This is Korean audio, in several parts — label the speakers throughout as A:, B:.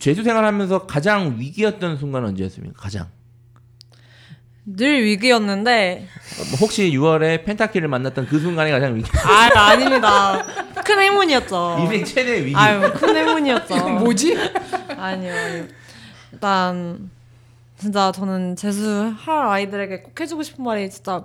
A: 죄수 생활하면서 가장 위기였던 순간은 언제였습니까? 가장.
B: 늘 위기였는데
A: 뭐 혹시 6월에 펜타키를 만났던 그 순간이 가장 위기.
B: 아 아닙니다. 큰 행운이었죠.
A: 인생 최대 위기.
B: 아유 큰 행운이었죠.
C: 뭐지?
B: 아니요 아니요. 일단 진짜 저는 재수할 아이들에게 꼭 해주고 싶은 말이 진짜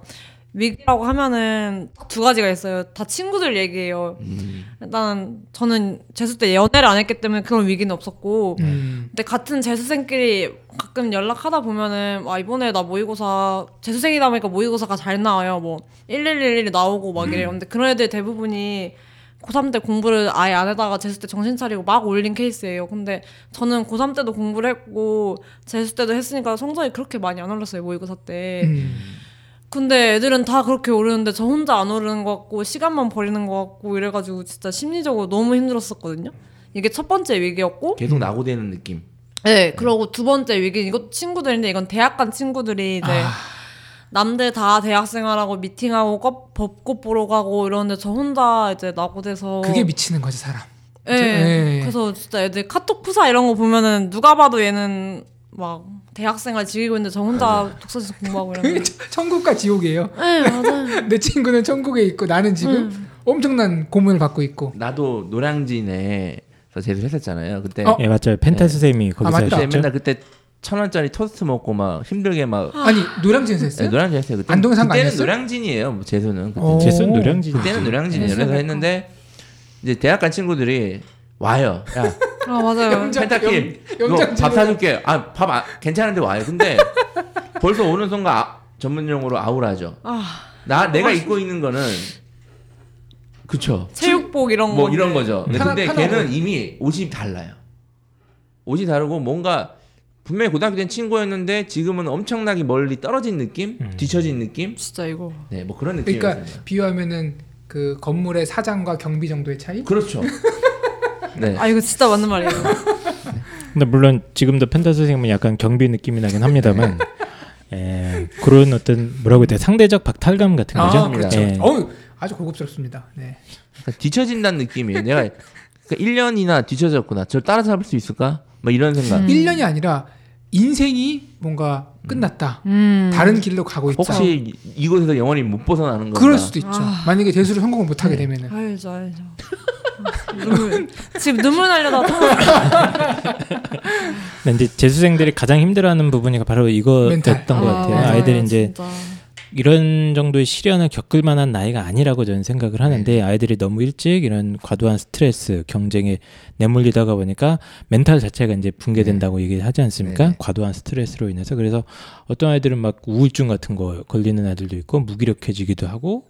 B: 위기라고 하면은 두 가지가 있어요. 다 친구들 얘기예요.
A: 음.
B: 일단 저는 재수 때 연애를 안 했기 때문에 그런 위기는 없었고
C: 음.
B: 근데 같은 재수생끼리 가끔 연락하다 보면은 아 이번에 나 모의고사 재수생이다 보니까 모의고사가 잘 나와요 뭐 1111이 나오고 막 이래요 근데 그런 애들 대부분이 고3 때 공부를 아예 안 하다가 재수 때 정신 차리고 막 올린 케이스예요 근데 저는 고3 때도 공부를 했고 재수 때도 했으니까 성적이 그렇게 많이 안 올랐어요 모의고사 때
C: 음.
B: 근데 애들은 다 그렇게 오르는데 저 혼자 안 오르는 것 같고 시간만 버리는 것 같고 이래가지고 진짜 심리적으로 너무 힘들었었거든요 이게 첫 번째 위기였고
A: 계속 낙오되는 느낌.
B: 네, 그리고 두 번째 위기 이거 친구들인데 이건 대학 간 친구들이 이제
C: 아.
B: 남들 다 대학생활하고 미팅하고 껍- 벚꽃 보러 가고 이러는데 저 혼자 이제 낙오돼서
C: 그게 미치는 거지 사람.
B: 예.
C: 예.
B: 그래서 진짜 애들 카톡 프사 이런 거 보면은 누가 봐도 얘는 막 대학생활 즐기고 있는데 저 혼자 독서실 공부하고
C: 그
B: 이러는데
C: 천국과 지옥이에요.
B: 네 맞아요
C: 내 친구는 천국에 있고 나는 지금
B: 음.
C: 엄청난 고문을 받고 있고.
A: 나도 노량진에서 재수를 했었잖아요. 그때
C: 어?
D: 예 맞아요. 펜타스 쌤이 거기서
C: 맞다.
A: 그때
D: 하셨죠.
A: 맨날 그때 천 원짜리 토스트 먹고 막 힘들게 막
C: 아니 노량진에서 했어요?
A: 네, 노량진 했어요. 그때
C: 안동산
A: 그때는
C: 아니었어요?
A: 노량진이에요. 뭐 재수는 그때.
C: 어.
D: 재수는 노량진.
A: 그때는. 그래서
B: 재수는
A: 했는데 이제 대학 간 친구들이 와요. 야
B: 아 맞아요
C: 영장-
A: 펜타키
C: 영-
A: 이거
C: 영장
A: 밥. 사줄게. 아밥 아, 괜찮은데 와요. 근데 벌써 오는 순간 아, 전문 용어로 아우라죠.
B: 아
A: 나 내가 입고 있는 거는 그쵸.
B: 체육복 이런
A: 거뭐 이런 거죠. 근데,
C: 편하-
A: 근데
C: 편하고.
A: 걔는 이미 옷이 달라요. 옷이 다르고 뭔가 분명히 고등학교 땐 친구였는데 지금은 엄청나게 멀리 떨어진 느낌, 뒤처진 느낌,
B: 진짜 이거
A: 네, 뭐 그런 느낌이었어요.
C: 그러니까 비유하면은 그 건물의 사장과 경비 정도의 차이?
A: 그렇죠. 네.
B: 아 이거 진짜 맞는 말이에요
D: 근데 물론 지금도 펜타스 선생님은 약간 경비 느낌이 나긴 합니다만 예, 그런 어떤 뭐라고 해야 돼 상대적 박탈감 같은 거죠.
C: 아, 그렇죠.
D: 예.
C: 어우, 아주 고급스럽습니다. 네.
A: 뒤처진다는 느낌이에요. 내가 그러니까 1년이나 뒤처졌구나. 저를 따라잡을 수 있을까? 뭐 이런 생각.
B: 음.
C: 1년이 아니라 인생이 뭔가 끝났다.
B: 음
C: 다른 길로 가고 있다.
A: 혹시 이곳에서 영원히 못 벗어나는 건가?
C: 그럴 수도 있죠.
B: 아.
C: 만약에 대수를 성공을 못 하게 되면은.
B: 알죠 알죠 아, 눈물 지금 눈물 날려다
D: 근데 이제 재수생들이 가장 힘들어하는 부분이 바로 이거였던. 것 같아요.
B: 맞아요,
D: 아이들이 이제
B: 진짜.
D: 이런 정도의 시련을 겪을 만한 나이가 아니라고 저는 생각을 하는데 아이들이 너무 일찍 이런 과도한 스트레스 경쟁에 내몰리다가 보니까 멘탈 자체가 이제 붕괴된다고 얘기하지 않습니까?
A: 네.
D: 과도한 스트레스로 인해서 그래서 어떤 아이들은 막 우울증 같은 거 걸리는 아이들도 있고 무기력해지기도 하고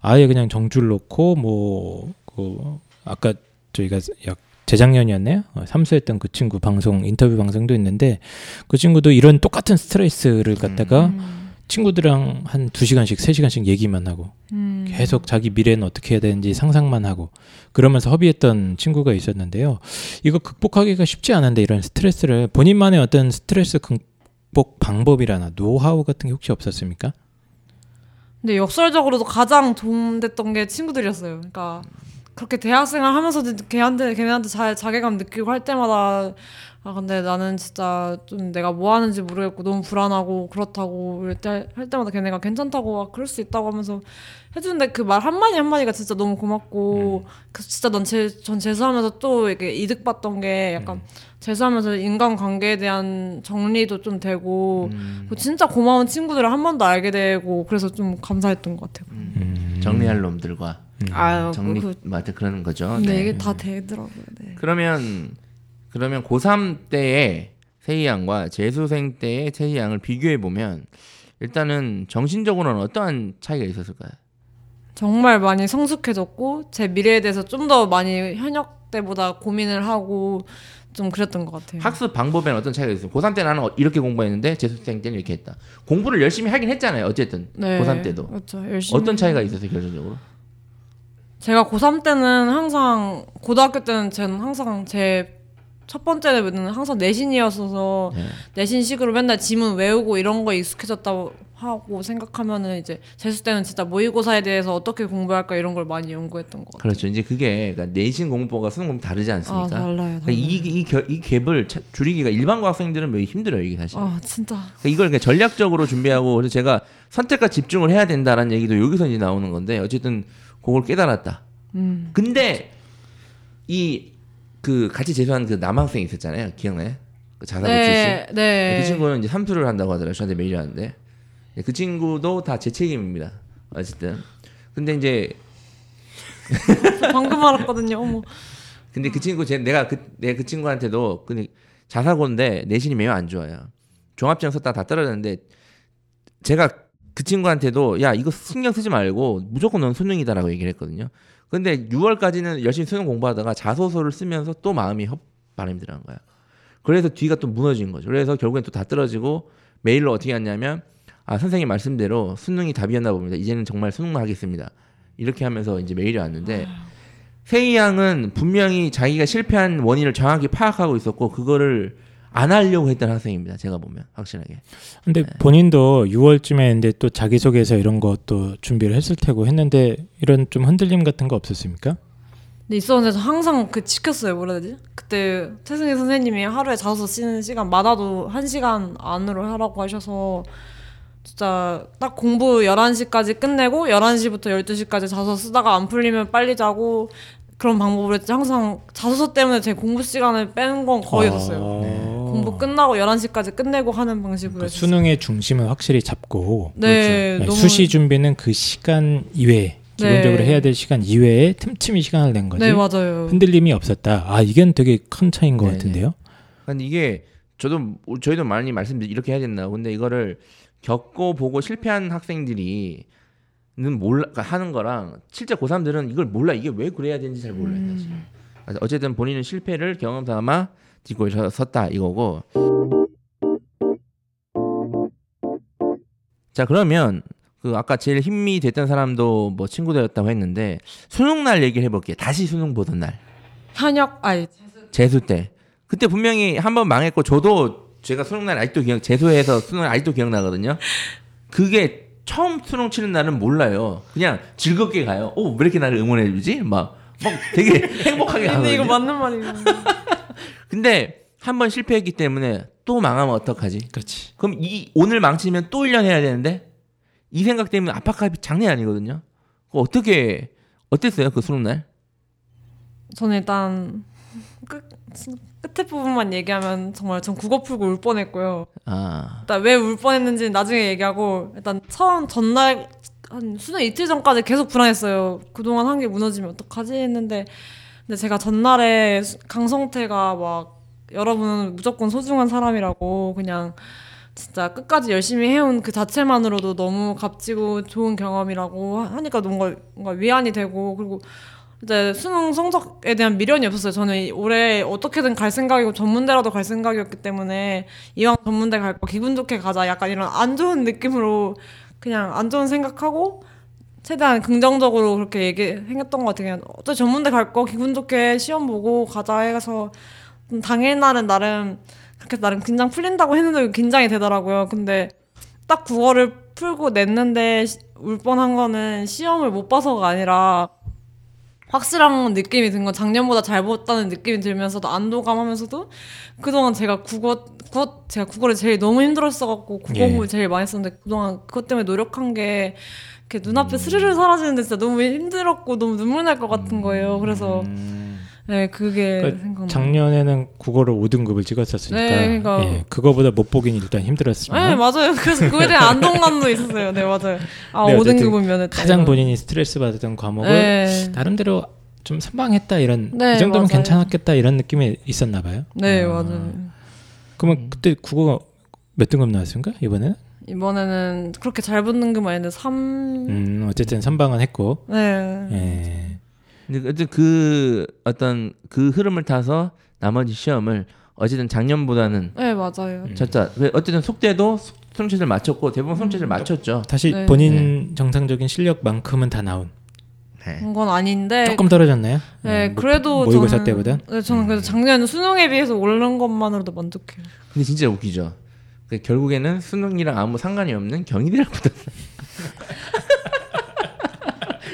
D: 아예 그냥 정줄 놓고 뭐 그 아까 저희가 약 재작년이었네요. 어, 삼수했던 그 친구 방송 인터뷰 방송도 있는데 그 친구도 이런 똑같은 스트레스를 갖다가
B: 음.
D: 친구들이랑 한 두 시간씩 세 시간씩 얘기만 하고
B: 음.
D: 계속 자기 미래는 어떻게 해야 되는지 상상만 하고 그러면서 허비했던 친구가 있었는데요. 이거 극복하기가 쉽지 않은데 이런 스트레스를 본인만의 어떤 스트레스 극복 방법이라나 노하우 같은 게 혹시 없었습니까?
B: 근데 역설적으로도 가장 도움됐던 게 친구들이었어요. 그러니까 그렇게 대학생활 하면서도 걔한테 걔네한테 잘 자괴감 느끼고 할 때마다 아 근데 나는 진짜 좀 내가 뭐 하는지 모르겠고 너무 불안하고 그렇다고 이럴 때 할 때마다 걔네가 괜찮다고 막 그럴 수 있다고 하면서 해주는데 그 말 한마디 한마디가 진짜 너무 고맙고 그 진짜 난전 재수하면서 또 이렇게 이득 봤던 게 약간 재수하면서 인간관계에 대한 정리도 좀 되고
A: 음,
B: 그 진짜 고마운 친구들을 한 번 더 알게 되고 그래서 좀 감사했던 것 같아요.
D: 음.
A: 정리할 놈들과
B: 아유
A: 정리
B: 그,
A: 맞아 그러는 거죠.
B: 네,
A: 네.
B: 이게 다 되더라고요. 네.
A: 그러면 그러면 고3 때의 세희 양과 재수생 때의 세희 양을 비교해 보면 일단은 정신적으로는 어떠한 차이가 있었을까요?
B: 정말 많이 성숙해졌고 제 미래에 대해서 좀 더 많이 현역 때보다 고민을 하고 좀 그랬던 것 같아요.
A: 학습 방법에는 어떤 차이가 있어요? 고3 때 나는 어- 이렇게 공부했는데 재수생 때는 이렇게 했다. 공부를 열심히 하긴 했잖아요. 어쨌든
B: 네,
A: 고3 때도
B: 그렇죠. 열심히
A: 어떤 차이가 있었어요 결론적으로?
B: 제가 고3 때는 항상 고등학교 때는 저는 항상 제 첫 번째는 항상 내신이었어서
A: 네.
B: 내신식으로 맨날 지문 외우고 이런 거에 익숙해졌다 하고 생각하면은 이제 재수 때는 진짜 모의고사에 대해서 어떻게 공부할까 이런 걸 많이 연구했던 것 같아요.
A: 그렇죠. 이제 그게 그러니까 내신 공부가 수능 공부 다르지
B: 아
A: 않습니까?
B: 달라요.
A: 그러니까
B: 달라요.
A: 이, 이, 겨- 이 갭을 차- 줄이기가 일반고 학생들은 매우 힘들어요 이게 사실.
B: 아 진짜
A: 그러니까 이걸 그냥 전략적으로 준비하고 그래서 제가 선택과 집중을 해야 된다라는 얘기도 여기서 이제 나오는 건데 어쨌든 그걸 깨달았다.
B: 음.
A: 근데 이 그 같이 재수한 그 남학생 있었잖아요. 기억나요? 그 자사고 출신.
B: 네, 네.
A: 그 친구는 이제 삼수를 한다고 하더라고요. 저한테 메일이 왔는데 그 친구도 다 제 책임입니다. 어쨌든 근데 이제
B: 방금 알았거든요. 어머.
A: 근데 그 친구 제 내가 그 내가 그 친구한테도 근데 자사고인데 내신이 매우 안 좋아요. 종합지원 썼다 다 떨어졌는데 제가 그 친구한테도 야 이거 신경 쓰지 말고 무조건 넌 수능이다라고 얘기를 했거든요. 근데 6월까지는 열심히 수능 공부하다가 자소서를 쓰면서 또 마음이 헛바람이 들어간 거야. 그래서 뒤가 또 무너진 거죠. 그래서 결국엔 또 다 떨어지고 메일로 어떻게 했냐면 아 선생님 말씀대로 수능이 답이었나 봅니다. 이제는 정말 수능만 하겠습니다. 이렇게 하면서 이제 메일이 왔는데 세희 양은 분명히 자기가 실패한 원인을 정확히 파악하고 있었고 그거를 안 하려고 했던 학생입니다. 제가 보면 확실하게.
D: 근데
A: 네.
D: 본인도 6월쯤에 했는데 또 자기소개서 이런 것도 준비를 했을 테고 했는데 이런 좀 흔들림 같은 거 없었습니까?
B: 근데 있었는데 저 항상 그 지켰어요. 뭐라 해야 되지? 그때 태승희 선생님이 하루에 자소서 쓰는 시간 많아도 한 시간 안으로 하라고 하셔서 진짜 딱 공부 11시까지 끝내고 11시부터 12시까지 자소서 쓰다가 안 풀리면 빨리 자고 그런 방법으로 했지 항상 자소서 때문에 제 공부 시간을 빼는 건 거의 없었어요. 공부 끝나고 11시까지 끝내고 하는 방식으로
D: 그러니까. 수능의 중심은 확실히 잡고
B: 네,
D: 네,
B: 너무
D: 수시 준비는 그 시간 이외에 기본적으로
B: 네.
D: 해야 될 시간 이외에 틈틈이 시간을 낸 거지
B: 네, 맞아요.
D: 흔들림이 없었다. 아 이건 되게 큰 차이인 것
A: 네네.
D: 같은데요.
A: 근데 이게 저도 저희도 많이 말씀드리 이렇게 해야 된다. 근데 이거를 겪고 보고 실패한 학생들이 는 몰라 그러니까 하는 거랑 실제 고3들은 이걸 몰라 이게 왜 그래야 되는지 잘 몰라요 사실. 그래서 어쨌든 본인은 실패를 경험 삼아 딛고 서- 섰다 이거고 자 그러면 그 아까 제일 힘이 됐던 사람도 뭐 친구들이었다고 했는데 수능 날 얘기를 해볼게요 다시 수능 보던 날
B: 현역 아니
A: 재수 때 그때 분명히 한 번 망했고 저도 제가 수능 날 아직도 기억 재수해서 수능 아직도 기억나거든요. 그게 처음 수능 치는 날은 몰라요. 그냥 즐겁게 가요. 오, 왜 이렇게 나를 응원해 주지? 막, 막 되게 행복하게
B: 근데 이거
A: 가거든요.
B: 맞는 말이에요.
A: 근데 한 번 실패했기 때문에 또 망하면 어떡하지?
D: 그렇지.
A: 그럼 이 오늘 망치면 또 1년 해야 되는데 이 생각 때문에 압박감이 장난이 아니거든요. 그거 어떻게 어땠어요? 그 수능 날?
B: 저는 일단 끝 끝에 부분만 얘기하면 정말 전 국어 풀고 울 뻔했고요.
A: 아.
B: 일단 왜 울 뻔했는지 나중에 얘기하고 일단 처음 전날 한 수능 이틀 전까지 계속 불안했어요. 그동안 한 게 무너지면 어떡하지 했는데 근데 제가 전날에 수- 강성태가 막 여러분은 무조건 소중한 사람이라고 그냥 진짜 끝까지 열심히 해온 그 자체만으로도 너무 값지고 좋은 경험이라고 하니까 뭔가, 뭔가 위안이 되고 그리고 이제 수능 성적에 대한 미련이 없었어요. 저는 이- 올해 어떻게든 갈 생각이고 전문대라도 갈 생각이었기 때문에 이왕 전문대 갈 거 기분 좋게 가자. 약간 이런 안 좋은 느낌으로 그냥 안 좋은 생각하고 최대한 긍정적으로 그렇게 얘기했던 것 같아요. 어차피 전문대 갈 거 기분 좋게 시험 보고 가자 해서 좀 당일 날은 나름 그렇게 나름 긴장 풀린다고 했는데 긴장이 되더라고요. 근데 딱 국어를 풀고 냈는데 시- 울 뻔한 거는 시험을 못 봐서가 아니라 확실한 느낌이 든 건 작년보다 잘 봤다는 느낌이 들면서도 안도감하면서도 그동안 제가 국어 국어 제가 국어를 제일 너무 힘들었어 갖고 국어
D: 예.
B: 공부 제일 많이 했었는데 그동안 그것 때문에 노력한 게 이렇게 눈앞에 스르르 사라지는데 진짜 너무 힘들었고 너무 눈물 날 것 같은 거예요. 그래서 네 그게
D: 그러니까. 작년에는 국어를 5등급을 찍었었으니까
B: 네, 그러니까.
D: 예, 그거보다 못 보긴 일단 힘들었지만
B: 네 맞아요. 그래서 그거에 대한 안동감도 있었어요. 네 맞아요. 아
D: 네, 어쨌든
B: 5등급은 면했다.
D: 가장. 본인이 스트레스 받았던 과목을
B: 네.
D: 나름대로 좀 선방했다 이런
B: 네,
D: 이 정도면
B: 맞아요.
D: 괜찮았겠다 이런 느낌이 있었나 봐요.
B: 네
D: 아.
B: 맞아요.
D: 그러면 그때 국어 몇 등급 나왔습니까 이번에는?
B: 이번에는 그렇게 잘 붙는 건 아닌데 3
D: 음 어쨌든 선방은 했고
B: 네.
D: 예.
A: 근데 어쨌든 그 어떤 그 흐름을 타서 나머지 시험을 어쨌든 작년보다는
B: 네 맞아요.
D: 음.
A: 졌다. 그 어쨌든 속대도 성취를 맞췄고 대부분 성취를 맞췄죠.
D: 다시
B: 네.
D: 본인 정상적인 실력만큼은 다 나온
A: 네.
B: 그런 건 아닌데
D: 조금 떨어졌나요?
B: 네
D: 음, 모-
B: 그래도
D: 모의고사
B: 저는,
D: 때보다
B: 네 저는 그래도 작년 수능에 비해서 오른 것만으로도 만족해요.
A: 근데 진짜 웃기죠. 그 결국에는 수능이랑 아무 상관이 없는 경희대를 붙었어.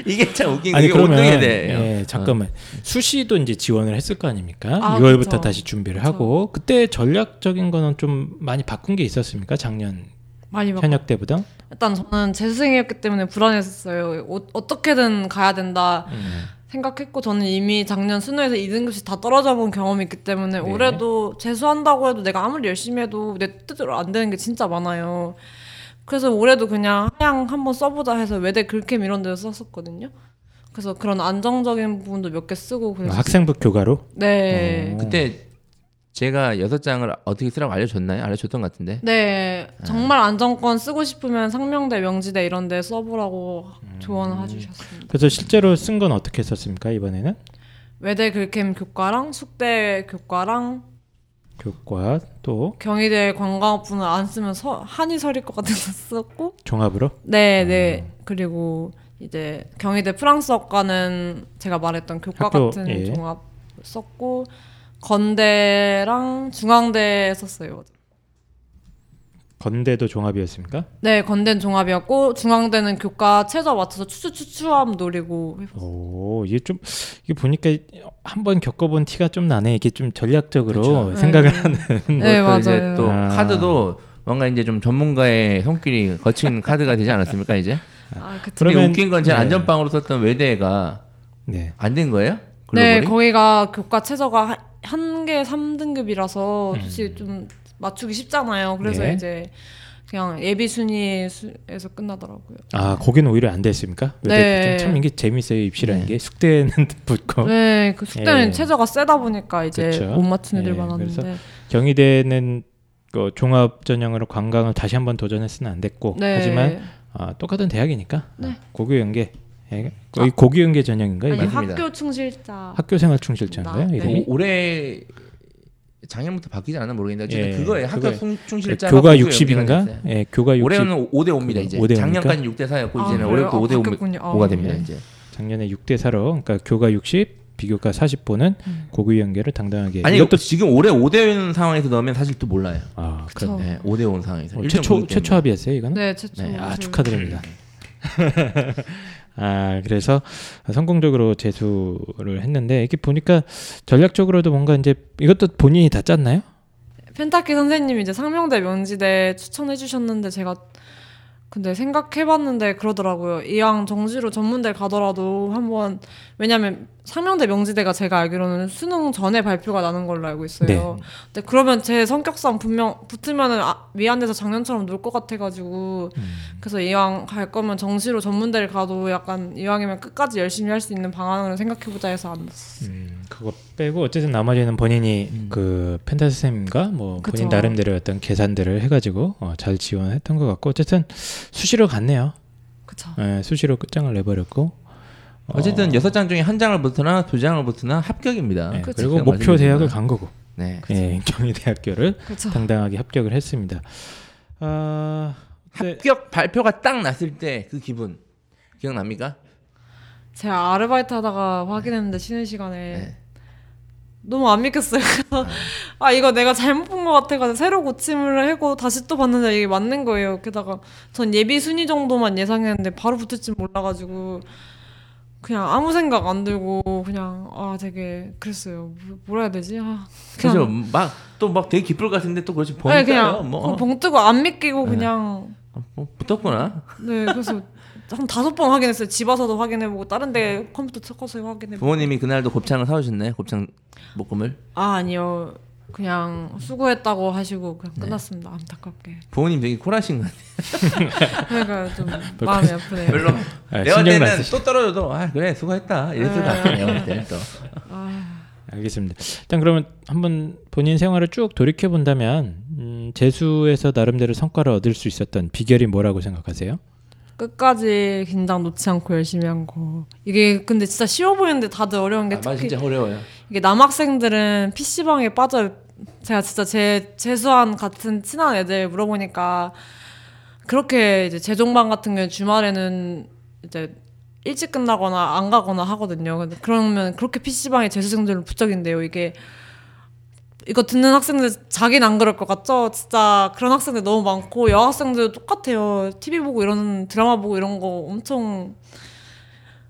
A: 이게 참 웃긴 게
D: 아니
A: 이게
D: 그러면
A: 어떻게 돼?
D: 예, 잠깐만 수시도 이제 지원을 했을 거 아닙니까?
B: 아,
D: 6월부터
B: 그쵸.
D: 다시 준비를
B: 그쵸.
D: 하고 그때 전략적인 거는 좀 많이 바꾼 게 있었습니까? 작년
B: 많이 막
D: 현역 때보다?
B: 일단 저는 재수생이었기 때문에 불안했었어요. 어, 어떻게든 가야 된다
D: 음.
B: 생각했고 저는 이미 작년 수능에서 2등급씩 다 떨어져 본 경험이 있기 때문에
D: 네.
B: 올해도 재수한다고 해도 내가 아무리 열심히 해도 내 뜻대로 안 되는 게 진짜 많아요. 그래서 올해도 그냥 하향 한번 써보자 해서 외대 글캠 이런 데서 썼었거든요. 그래서 그런 안정적인 부분도 몇 개 쓰고 그래서
D: 학생부 교과로?
B: 네.
D: 어.
A: 그때 제가 여섯 장을 어떻게 쓰라고 알려줬나요? 알려줬던 것 같은데.
B: 네, 정말 안정권 쓰고 싶으면 상명대, 명지대 이런 데 써보라고 조언을 해주셨습니다.
D: 그래서 실제로 쓴 건 어떻게 썼습니까 이번에는?
B: 외대 글캠 교과랑 숙대 교과랑
D: 교과 또
B: 경희대 관광학부는 안 쓰면 서, 한이 서릴 것 같아서 썼고
D: 종합으로?
B: 네, 네. 그리고 이제 경희대 프랑스어과는 제가 말했던 교과
D: 학교,
B: 같은
D: 예.
B: 종합 썼고 건대랑 중앙대 썼어요.
D: 건대도 종합이었습니까?
B: 네, 건대는 종합이었고 중앙대는 교과 최저 맞춰서 추추 추추함 노리고 해봤어요.
D: 오 이게 좀 이게 보니까 한번 겪어본 티가 좀 나네. 이게 좀 전략적으로
A: 그쵸.
D: 생각을
B: 네.
D: 하는.
B: 네,
A: 또 이제
B: 맞아요.
A: 또
D: 아.
A: 카드도 뭔가 이제 좀 전문가의 손길이 거친 카드가 되지 않았습니까 이제?
B: 아, 그쵸.
D: 그러면-
A: 웃긴 건 제가
D: 네.
A: 안전빵으로 썼던 외대가
D: 네.
A: 안된 거예요?
B: 네,
A: 글로벌이?
B: 거기가 교과 최저가 한 개 3등급이라서
D: 음.
B: 솔직히 좀 맞추기 쉽잖아요. 그래서
D: 네.
B: 이제 그냥 예비 순위에서 끝나더라고요.
D: 아 거기는 오히려 안 됐습니까?
B: 네.
D: 참 이게 재밌어요 입시라는
A: 네.
D: 게 숙대는 붙고
B: 네, 그 숙대는
D: 예.
B: 최저가 세다 보니까 이제
D: 그쵸.
B: 못 맞춘 애들
D: 예,
B: 많았는데.
D: 경희대는 그 종합 전형으로 관광을 다시 한번 도전했으면 안 됐고
B: 네.
D: 하지만 아, 똑같은 대학이니까
B: 네.
D: 고교 연계 예, 거의 고교 연계 전형인가요?
B: 아니. 학교 충실자.
D: 학교 생활 충실자인가요?
B: 네.
A: 올해 작년부터 바뀌지 않았나 모르겠는데 어쨌든
D: 예,
A: 그거예요. 학교
D: 그거예요.
A: 충- 충실자
D: 교과 60인가? 예, 교과 60.
A: 올해는 5대 5입니다 이제.
D: 5대 5입니까?
A: 작년까지 6대 4였고
B: 아,
A: 이제는? 올해부터
B: 아,
A: 5대 5,
B: 바뀌었군요. 아,
A: 5가 됩니다
D: 네.
A: 이제.
D: 작년에 6대 4로 그러니까 교과 60, 비교과 40보는
B: 음.
D: 고교 연계를 당당하게
A: 아니
D: 이것도
A: 지금 올해 5대 상황에서 넣으면 사실 또 몰라요.
D: 아. 그렇네.
A: 네, 5대 5 상황에서
D: 어, 최초 최초
A: 때문에.
D: 합의였어요, 이거는?
B: 네, 최초.
A: 네,
D: 아,
B: 저-
D: 축하드립니다. 아, 그래서 성공적으로 재수를 했는데 이게 보니까 전략적으로도 뭔가 이제 이것도 본인이 다 짰나요?
B: 펜타키 선생님이 이제 상명대 명지대 추천해 주셨는데 제가 근데 생각해봤는데 그러더라고요. 이왕 정시로 전문대 가더라도 한번 왜냐면 상명대 명지대가 제가 알기로는 수능 전에 발표가 나는 걸로 알고 있어요.
D: 네.
B: 근데 그러면 제 성격상 분명 붙으면은 아, 미안해서 작년처럼 놀 것 같아가지고 그래서 이왕 갈 거면 정시로 전문대를 가도 약간 이왕이면 끝까지 열심히 할 수 있는 방안으로 생각해보자 해서 안 넣었어요.
D: 음, 그거 빼고 어쨌든 나머지는 본인이
A: 음.
D: 그 펜타스 쌤과 뭐 본인
B: 그쵸.
D: 나름대로 어떤 계산들을 해가지고 어, 잘 지원했던 것 같고 어쨌든 수시로 갔네요.
B: 그쵸.
D: 예, 수시로 끝장을 내버렸고
A: 어쨌든 여섯 장 중에 한 장을 붙으나 두 장을 붙으나 합격입니다.
D: 예,
B: 그쵸.
D: 그리고 목표. 대학을 간 거고
A: 네.
D: 예, 경희 대학교를
B: 그쵸.
D: 당당하게 합격을 했습니다. 아, 네.
A: 합격 발표가 딱 났을 때 그 기분 기억납니까?
B: 제가 아르바이트 하다가 확인했는데 쉬는 시간에
A: 네.
B: 너무 안 믿겼어요. 그래서 아 이거 내가 잘못 본 것 같아가지고 새로 고침을 하고 다시 또 봤는데 이게 맞는 거예요. 게다가 전 예비 순위 정도만 예상했는데 바로 붙을 줄 몰라가지고 그냥 아무 생각 안 들고 그냥 아 되게 그랬어요. 뭐- 뭐라 해야 되지? 아 그냥
A: 막또 막 되게 기쁠 것 같은데 또 그렇지
B: 네,
A: 보니까
B: 그냥
A: 뭐,
B: 봉 뜨고 안 믿기고 그냥
A: 어, 뭐 붙었구나.
B: 네 그래서 한 다섯 번 확인했어요. 집 와서도 확인해보고 다른 데 컴퓨터 섞어서 확인해보고
A: 부모님이 그날도 곱창을 사오셨나요? 곱창 볶음을?
B: 아 아니요 그냥 수고했다고 하시고 그냥
A: 네.
B: 끝났습니다 안타깝게
A: 부모님 되게 쿨하신 것 같아요.
B: 그러니까 좀 마음이 아프네요
A: 별로
D: 아,
A: 내가 때는 또 떨어져도 아 그래 수고했다 이랬을 것 같아요. 볼 때는 또.
D: 알겠습니다. 일단 그러면 한번 본인 생활을 쭉 돌이켜 본다면 음, 재수에서 나름대로 성과를 얻을 수 있었던 비결이 뭐라고 생각하세요?
B: 끝까지 긴장 놓지 않고 열심히 한 거 이게 근데 진짜 쉬워 보이는데 다들 어려운 게
A: 아, 말
B: 특히
A: 진짜 어려워요.
B: 이게 남학생들은 PC방에 빠져 제가 진짜 제 재수한 같은 친한 애들 물어보니까 그렇게 이제 재종반 같은 경우 주말에는 이제 일찍 끝나거나 안 가거나 하거든요. 근데 그러면 그렇게 PC방에 재수생들을 부쩍인데요. 이게 이거 듣는 학생들 자기는 안 그럴 것 같죠? 진짜 그런 학생들 너무 많고 여학생들 똑같아요. TV 보고 이런 드라마 보고 이런 거 엄청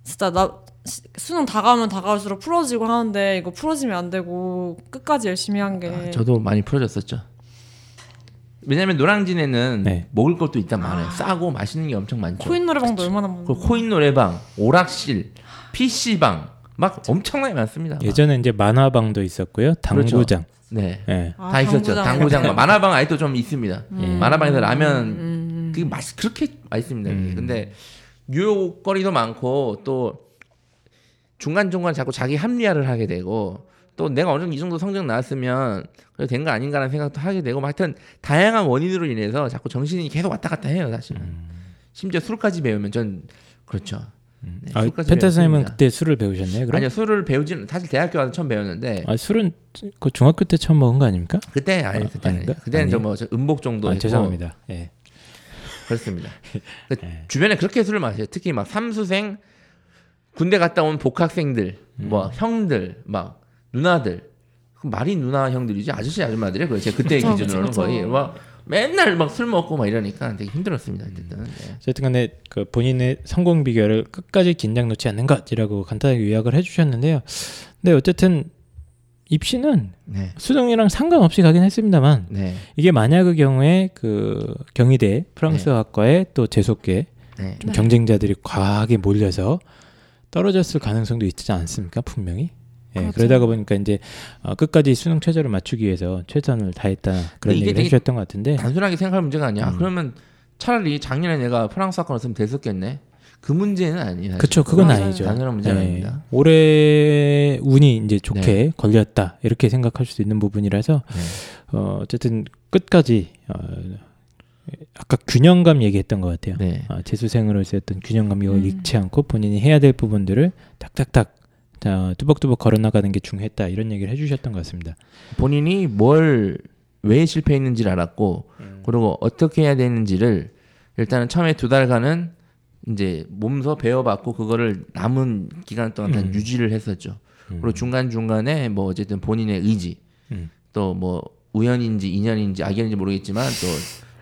B: 진짜 나 시- 수능 다가오면 다가올수록 풀어지고 하는데 이거 풀어지면 안 되고 끝까지 열심히 한 게
A: 아, 저도 많이 풀어졌었죠. 왜냐면 노량진에는
D: 네.
A: 먹을 것도 일단 많아요. 싸고 맛있는 게 엄청 많죠.
B: 코인 노래방도 얼마나 많은데.
A: 그 코인 노래방, 오락실, PC방 막 엄청나게 많습니다.
D: 예전에 이제 만화방도 있었고요. 당구장.
A: 네.
D: 예.
B: 아,
A: 다 있었죠.
B: 당구장.
A: 당구장, 만화방 아직도 좀 있습니다.
D: 예.
A: 만화방에서 라면
B: 음.
A: 그게 맛 그렇게 맛있습니다.
D: 음.
A: 근데 유혹거리도 많고 또 중간 중간 자꾸 자기 합리화를 하게 되고 또 내가 어느 정도 이 정도 성적 나왔으면 그래도 된 거 아닌가라는 생각도 하게 되고 막 하여튼 다양한 원인으로 인해서 자꾸 정신이 계속 왔다 갔다 해요 사실은. 심지어 술까지 배우면 전 그렇죠. 네,
D: 아,
A: 술까지
D: 펜타 선생님은
A: 배웠습니다.
D: 그때 술을 배우셨나요? 그럼?
A: 아니요 술을 배우지는 사실 대학교 와서 처음 배웠는데
D: 아, 술은 그 중학교 때 처음 먹은 거 아닙니까?
A: 그때 아니
D: 아,
A: 그때
D: 아닌가?
A: 그때는? 저뭐 음복 정도
D: 아,
A: 했고
D: 죄송합니다. 예.
A: 그렇습니다. 그
D: 네.
A: 주변에 그렇게 술을 마셔요. 특히 막 삼수생, 군대 갔다 온 복학생들,
D: 음.
A: 뭐 형들, 막 누나들. 그 말이 누나 형들이지 아저씨 아줌마들이 그제 그때
B: 그쵸,
A: 기준으로는
B: 그쵸.
A: 거의 막 맨날 막 술 먹고 막 이러니까 되게 힘들었습니다. 어쨌든. 네.
D: 어쨌든 간에 그 본인의 성공 비결을 끝까지 긴장 놓지 않는 것이라고 간단하게 요약을 해주셨는데요. 근데 어쨌든 입시는
A: 네.
D: 수능이랑 상관없이 가긴 했습니다만
A: 네.
D: 이게 만약의 경우에 그 경희대 프랑스어학과의 또 재수업계
A: 네.
D: 좀 경쟁자들이 과하게 몰려서 떨어졌을 가능성도 있지 않습니까? 분명히. 예,
B: 그렇죠.
D: 그러다가 보니까 이제 어, 끝까지 수능 최저를 맞추기 위해서 최선을 다했다 그런 얘기를 해주셨던 것 같은데
A: 단순하게 생각할 문제가 아니야.
D: 음.
A: 그러면 차라리 작년에 내가 프랑스 학과를 으면 됐었겠네. 그 문제는 아니에요.
D: 그쵸 그건. 아니죠.
A: 단순한 문제는
D: 예,
A: 아닙니다.
D: 올해 운이 이제 좋게
A: 네.
D: 걸렸다 이렇게 생각할 수 있는 부분이라서
A: 네.
D: 어, 어쨌든 끝까지 어, 아까 균형감 얘기했던 것 같아요.
A: 네.
D: 아, 재수생으로서 어떤 균형감 이걸
B: 음.
D: 잃지 않고 본인이 해야 될 부분들을 탁탁탁 자, 뚜벅뚜벅 걸어나가는 게 중요했다 이런 얘기를 해주셨던 것 같습니다.
A: 본인이 뭘 왜 실패했는지를 알았고 그리고 어떻게 해야 되는지를 일단은 처음에 두 달간은 이제 몸소 배워봤고 그거를 남은 기간 동안 다
D: 음.
A: 유지를 했었죠.
D: 음.
A: 그리고 중간 중간에 뭐 어쨌든 본인의 의지
D: 음.
A: 또뭐 우연인지 인연인지 악연인지 모르겠지만 또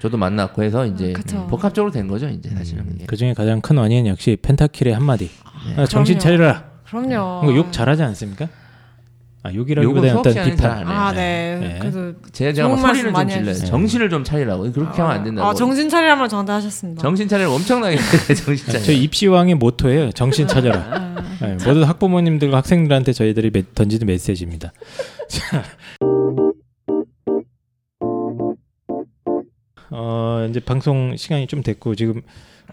A: 저도 만났고 해서 이제
B: 그쵸.
A: 복합적으로 된 거죠 이제 사실은 그게.
D: 그 중에 가장 큰 원인은 역시 펜타킬의 한마디.
A: 네.
D: 아, 정신. 차리라.
B: 그럼요.
D: 욕 잘하지 않습니까? 아, 욕이라기보다는
A: 하는
D: 비판.
B: 아, 네.
D: 네.
B: 그래도
A: 제가 제가
B: 말씀
A: 소리를 좀
B: 많이
A: 질러요. 정신을 좀 차리라고 그렇게 하면 안 된다고.
B: 아, 정신 차리라면 저한테 하셨습니다.
A: 정신 차리를 엄청나게 정신 차리.
D: 저희 입시왕의 모토예요. 정신 차려라.
B: 아,
D: 네, 모든 학부모님들과 학생들한테 저희들이 메- 던지는 메시지입니다. 어, 이제 방송 시간이 좀 됐고 지금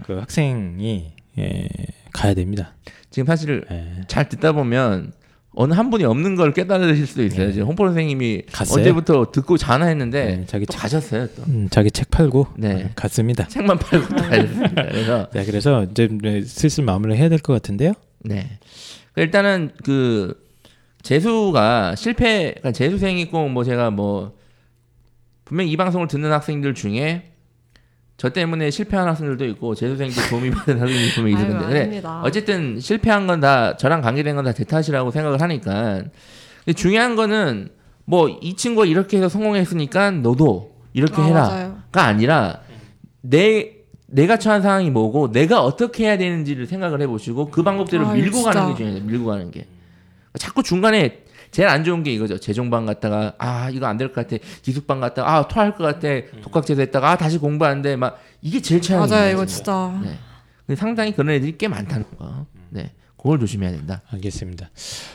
D: 그 학생이 예, 가야 됩니다.
A: 지금 사실
D: 예.
A: 잘 듣다 보면 어느 한 분이 없는 걸 깨달으실 수도 있어요. 지금 홍보 선생님이
D: 네. 갔어요?
A: 언제부터 듣고 자나 했는데
D: 네, 자기
A: 또
D: 책,
A: 가셨어요. 또
D: 음, 자기 책 팔고
A: 네.
D: 어, 갔습니다.
A: 책만 팔고 또 가셨습니다. 그래서
D: 네, 그래서 이제 네, 슬슬 마무리를 해야 될 것 같은데요.
A: 네 일단은 그 재수가 실패 그러니까 재수생이 꼭 뭐 제가 뭐 분명 히이 방송을 듣는 학생들 중에 저 때문에 실패한 학생들도 있고 재수생도 도움이 받은 학생들이 분명히 있을 건데 근데. 어쨌든 실패한 건 다 저랑 관계된 건 다 제 탓이라고 생각을 하니까 근데 중요한 거는 뭐 이 친구가 이렇게 해서 성공했으니까 너도 이렇게
B: 아,
A: 해라가. 아니라 내 내가 처한 상황이 뭐고 내가 어떻게 해야 되는지를 생각을 해보시고 그 방법대로
B: 아,
A: 밀고 가는 게
B: 진짜.
A: 중요해요. 밀고 가는 게 자꾸 중간에 제일 안 좋은 게 이거죠. 재종반 갔다가 아 이거 안 될 것 같아. 기숙반 갔다가 아 토할 것 같아. 독학제도 했다가 아 다시 공부하는데 막 이게 제일 최악이에요.
B: 맞아요. 이거. 진짜.
A: 네. 근데 상당히 그런 애들이 꽤 많다는 거. 네. 그걸 조심해야 된다.
D: 알겠습니다.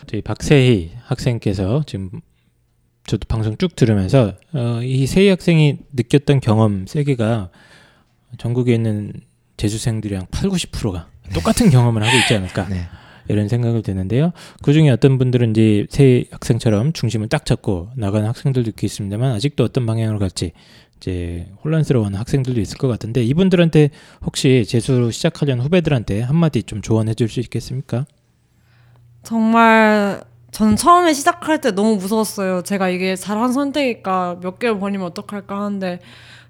D: 저희 박세희 학생께서 지금 저도 방송 쭉 들으면서 어, 이 세희 학생이 느꼈던 경험 세계가 전국에 있는 재수생들이랑 8, 90%가 똑같은 경험을 하고 있지 않을까
A: 네.
D: 이런 생각을 드는데요. 그 중에 어떤 분들은 이제 세희 학생처럼 중심을 딱 잡고 나가는 학생들도 있습니다만 아직도 어떤 방향으로 갈지 이제 혼란스러워하는 학생들도 있을 것 같은데 이분들한테 혹시 재수 시작하려는 후배들한테 한마디 좀 조언해 줄 수 있겠습니까?
B: 정말 저는 처음에 시작할 때 너무 무서웠어요. 제가 이게 잘한 선택일까 몇 개월 버리면 어떡할까 하는데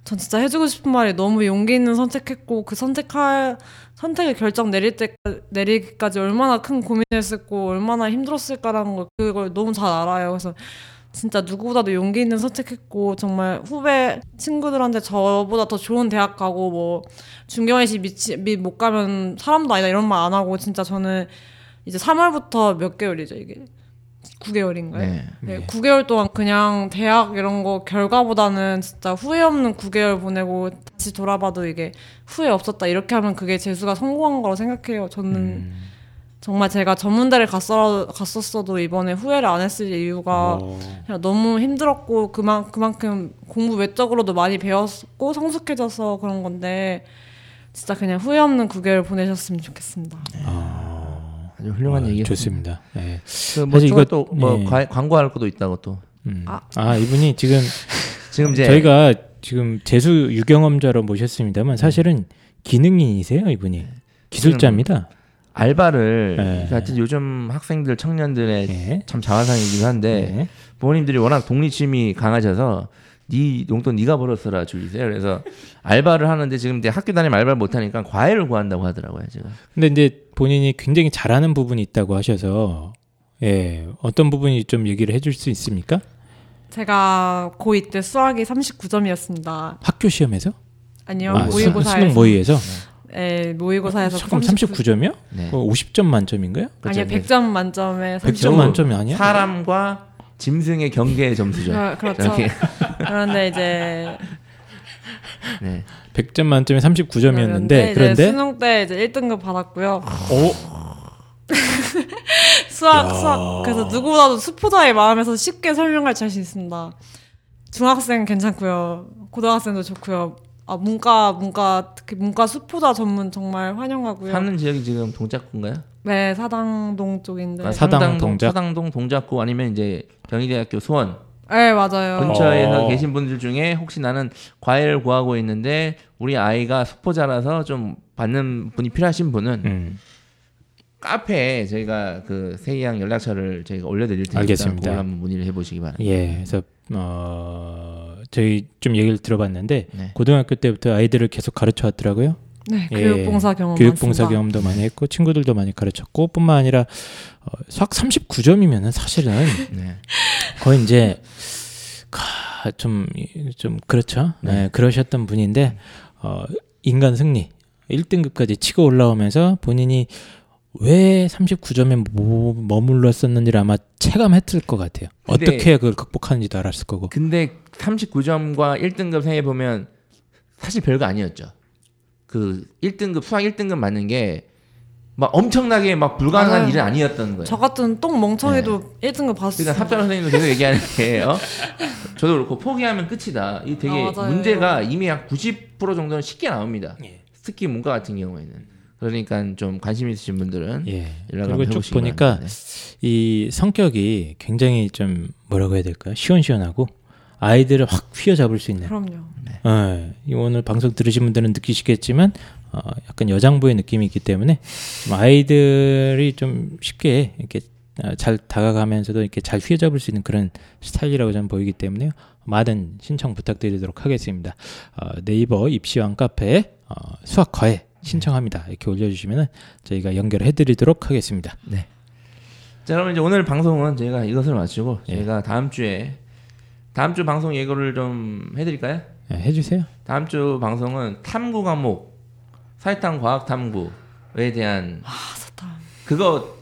B: 전 진짜 해주고 싶은 말이 너무 용기 있는 선택했고 그 선택할 선택의 결정 내릴 때 내리기까지 얼마나 큰 고민했었고 얼마나 힘들었을까라는 걸 그걸 너무 잘 알아요. 그래서 진짜 누구보다도 용기 있는 선택했고 정말 후배 친구들한테 저보다 더 좋은 대학 가고 뭐 중경외시 밑못 가면 사람도 아니다 이런 말 안 하고 진짜 저는 이제 3월부터 몇 개월이죠 이게 9개월인가요?
A: 네.
B: 네, 9개월 동안 그냥 대학 이런 거 결과보다는 진짜 후회 없는 9개월 보내고 다시 돌아봐도 이게 후회 없었다 이렇게 하면 그게 재수가 성공한 거라고 생각해요. 저는
D: 음.
B: 정말 제가 전문대를 갔어, 갔었어도 이번에 후회를 안 했을 이유가
D: 어.
B: 그냥 너무 힘들었고 그만 그만큼 공부 외적으로도 많이 배웠고 성숙해져서 그런 건데 진짜 그냥 후회 없는 9개월 보내셨으면 좋겠습니다.
A: 아 주 훌륭한
D: 어,
A: 얘기
D: 좋습니다. 예.
A: 그 뭐
D: 사실 이거-
A: 또뭐
D: 예.
A: 광고할 것도 있다고 또
D: 음.
B: 아.
D: 아 이분이 지금
A: 지금 이제
D: 저희가 지금 재수 유경험자로 모셨습니다만 사실은 기능인이세요 이분이 기술자입니다.
A: 알바를
D: 네.
A: 하여튼 요즘 학생들 청년들의
D: 예.
A: 참 자화상이기도 한데
D: 네.
A: 부모님들이 워낙 독립심이 강하셔서 네 용돈 네가 벌었어라 줄이세요. 그래서 알바를 하는데 지금 이제 학교 다니면 알바를 못 하니까 과외를 구한다고 하더라고요 지금.
D: 근데 이제 본인이 굉장히 잘하는 부분이 있다고 하셔서 예 어떤 부분이 좀 얘기를 해줄 수 있습니까?
B: 제가 고2 때 수학이 39점이었습니다.
D: 학교 시험에서?
B: 아니요
D: 아, 수-
B: 모의고사에서
D: 수능 모의에서?
B: 네, 모의고사에서
D: 잠깐
B: 39
D: 39점이요?
A: 네.
D: 50점 만점인가요?
B: 아니요 100점 만점에
D: 100점
A: 겨우
D: 만점이 아니야?
A: 사람과 짐승의 경계의 점수죠.
B: 그, 그렇죠. 그런데 이제
A: 네.
D: 100점 만점에 39점이었는데
B: 이제
D: 그런데
B: 수능 때 이제 1등급 받았고요.
D: 오
B: 수학
D: 야.
B: 수학 그래서 누구보다도 수포자의 마음에서 쉽게 설명할 자신 있습니다. 중학생 괜찮고요. 고등학생도 좋고요. 아 문과 문과 특히 문과 수포자 전문 정말 환영하고요.
A: 사는 지역이 지금 동작구인가요?
B: 네 사당동 쪽인데.
A: 아,
D: 사당 동작?
A: 사당동 동작구 아니면 이제 경희대학교 수원
B: 네 맞아요.
A: 근처에서
D: 어.
A: 계신 분들 중에 혹시 나는 과외를 구하고 있는데 우리 아이가 수포자라서 좀 받는 분이 필요하신 분은
D: 음,
A: 카페에 저희가 그 세이양 연락처를 저희가 올려드릴 테니까
D: 알겠습니다.
A: 그걸 한번 문의를 해보시기 바랍니다.
D: 예 그래서 어 저희 좀 얘기를 들어봤는데
A: 네.
D: 고등학교 때부터 아이들을 계속 가르쳐 왔더라고요.
B: 네
D: 예.
B: 교육봉사 경험
D: 교육봉사
B: 많습니다.
D: 경험도 많이 했고 친구들도 많이 가르쳤고 뿐만 아니라 어, 수학 39점이면은 사실은
A: 네.
D: 거의 이제 가- 좀, 좀 그렇죠. 네. 그러셨던 분인데 어, 인간 승리 1등급까지 치고 올라오면서 본인이 왜 39점에 뭐, 머물렀었는지를 아마 체감했을 것 같아요.
A: 근데-
D: 어떻게 그걸 극복하는지도 알았을 거고.
A: 근데 39점과 1등급 생각해 보면 사실 별거 아니었죠. 그 1등급 수학 1등급 맞는 게 막 엄청나게 막 불가능한
B: 맞아요.
A: 일은 아니었던 거예요.
B: 저 같은 똥 멍청이도 1등급 받았어요.
A: 그러니까 합장 선생님도 계속 얘기하는 게 어? 저도 그렇고 포기하면 끝이다. 이 되게
B: 아.
A: 문제가 이미 한 90% 정도는 쉽게 나옵니다.
D: 예.
A: 특히 문과 같은 경우에는 그러니까 좀 관심 있으신 분들은
D: 예. 그리고 쭉 보니까
A: 바랍니다.
D: 이 성격이 굉장히 좀 뭐라고 해야 될까요? 시원시원하고 아이들을 확 휘어잡을 수 있는.
B: 그럼요.
D: 예, 이 오늘 방송 들으신 분들은 느끼시겠지만 어, 약간 여장부의 느낌이 있기 때문에 좀 아이들이 좀 쉽게 이렇게 어, 잘 다가가면서도 이렇게 잘 휘어잡을 수 있는 그런 스타일이라고 저는 보이기 때문에요. 많은 신청 부탁드리도록 하겠습니다. 어, 네이버 입시왕 카페에 어, 수학 과외 신청합니다. 이렇게 올려주시면 저희가 연결해드리도록 하겠습니다.
A: 자 그러면 이제 오늘 방송은 저희가 이것을 마치고
D: 예.
A: 저희가 다음 주에 다음 주 방송 예고를 좀 해드릴까요?
D: 예, 해주세요.
A: 다음 주 방송은 탐구 과목 사회탐 과학 탐구에 대한
B: 아 사탕.
A: 그거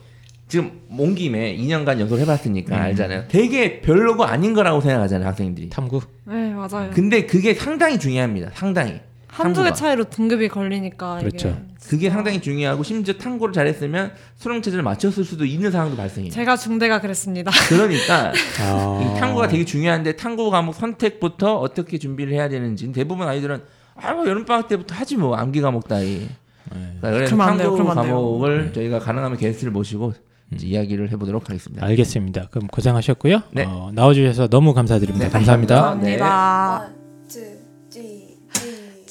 A: 지금 온 김에 2년간 연속 해봤으니까
D: 음.
A: 알잖아요. 되게 별로가 아닌 거라고 생각하잖아요 학생들이.
D: 탐구.
B: 네 맞아요.
A: 근데 그게 상당히 중요합니다. 상당히.
B: 한두 개. 차이로 등급이 걸리니까
D: 그렇죠.
B: 이게
A: 그게
B: 진짜.
A: 상당히 중요하고 심지어 탐구를 잘했으면 수능 체제를 맞췄을 수도 있는 상황도 발생해요.
B: 제가 중대가 그랬습니다.
A: 그러니까
D: 아.
A: 이 탐구가 되게 중요한데 탐구 과목 선택부터 어떻게 준비를 해야 되는지 대부분 아이들은 아 뭐 여름 방학 때부터 하지 뭐 암기 과목 따위. 그러니까 그래서 탐구. 과목을 저희가 가능하면 게스트를 모시고 이제 이야기를 해보도록 하겠습니다.
D: 알겠습니다. 그럼 고생하셨고요.
A: 네.
D: 어, 나와주셔서 너무 감사드립니다.
A: 네,
D: 감사합니다.
A: 감사합니다.
B: 감사합니다.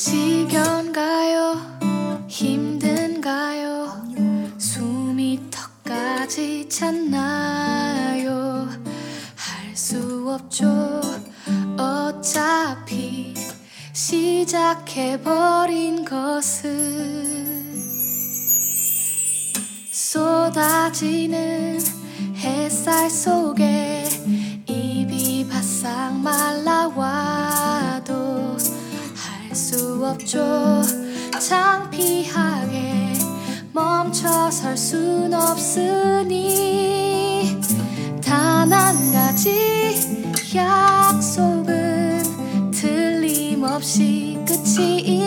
E: 지겨운가요? 힘든가요? 숨이 턱까지 찼나요? 할 수 없죠. 어차피 시작해버린 것은 쏟아지는 햇살 속에 없죠. 창피하게 멈춰 설 순 없으니 단 한 가지 약속은 틀림없이 끝이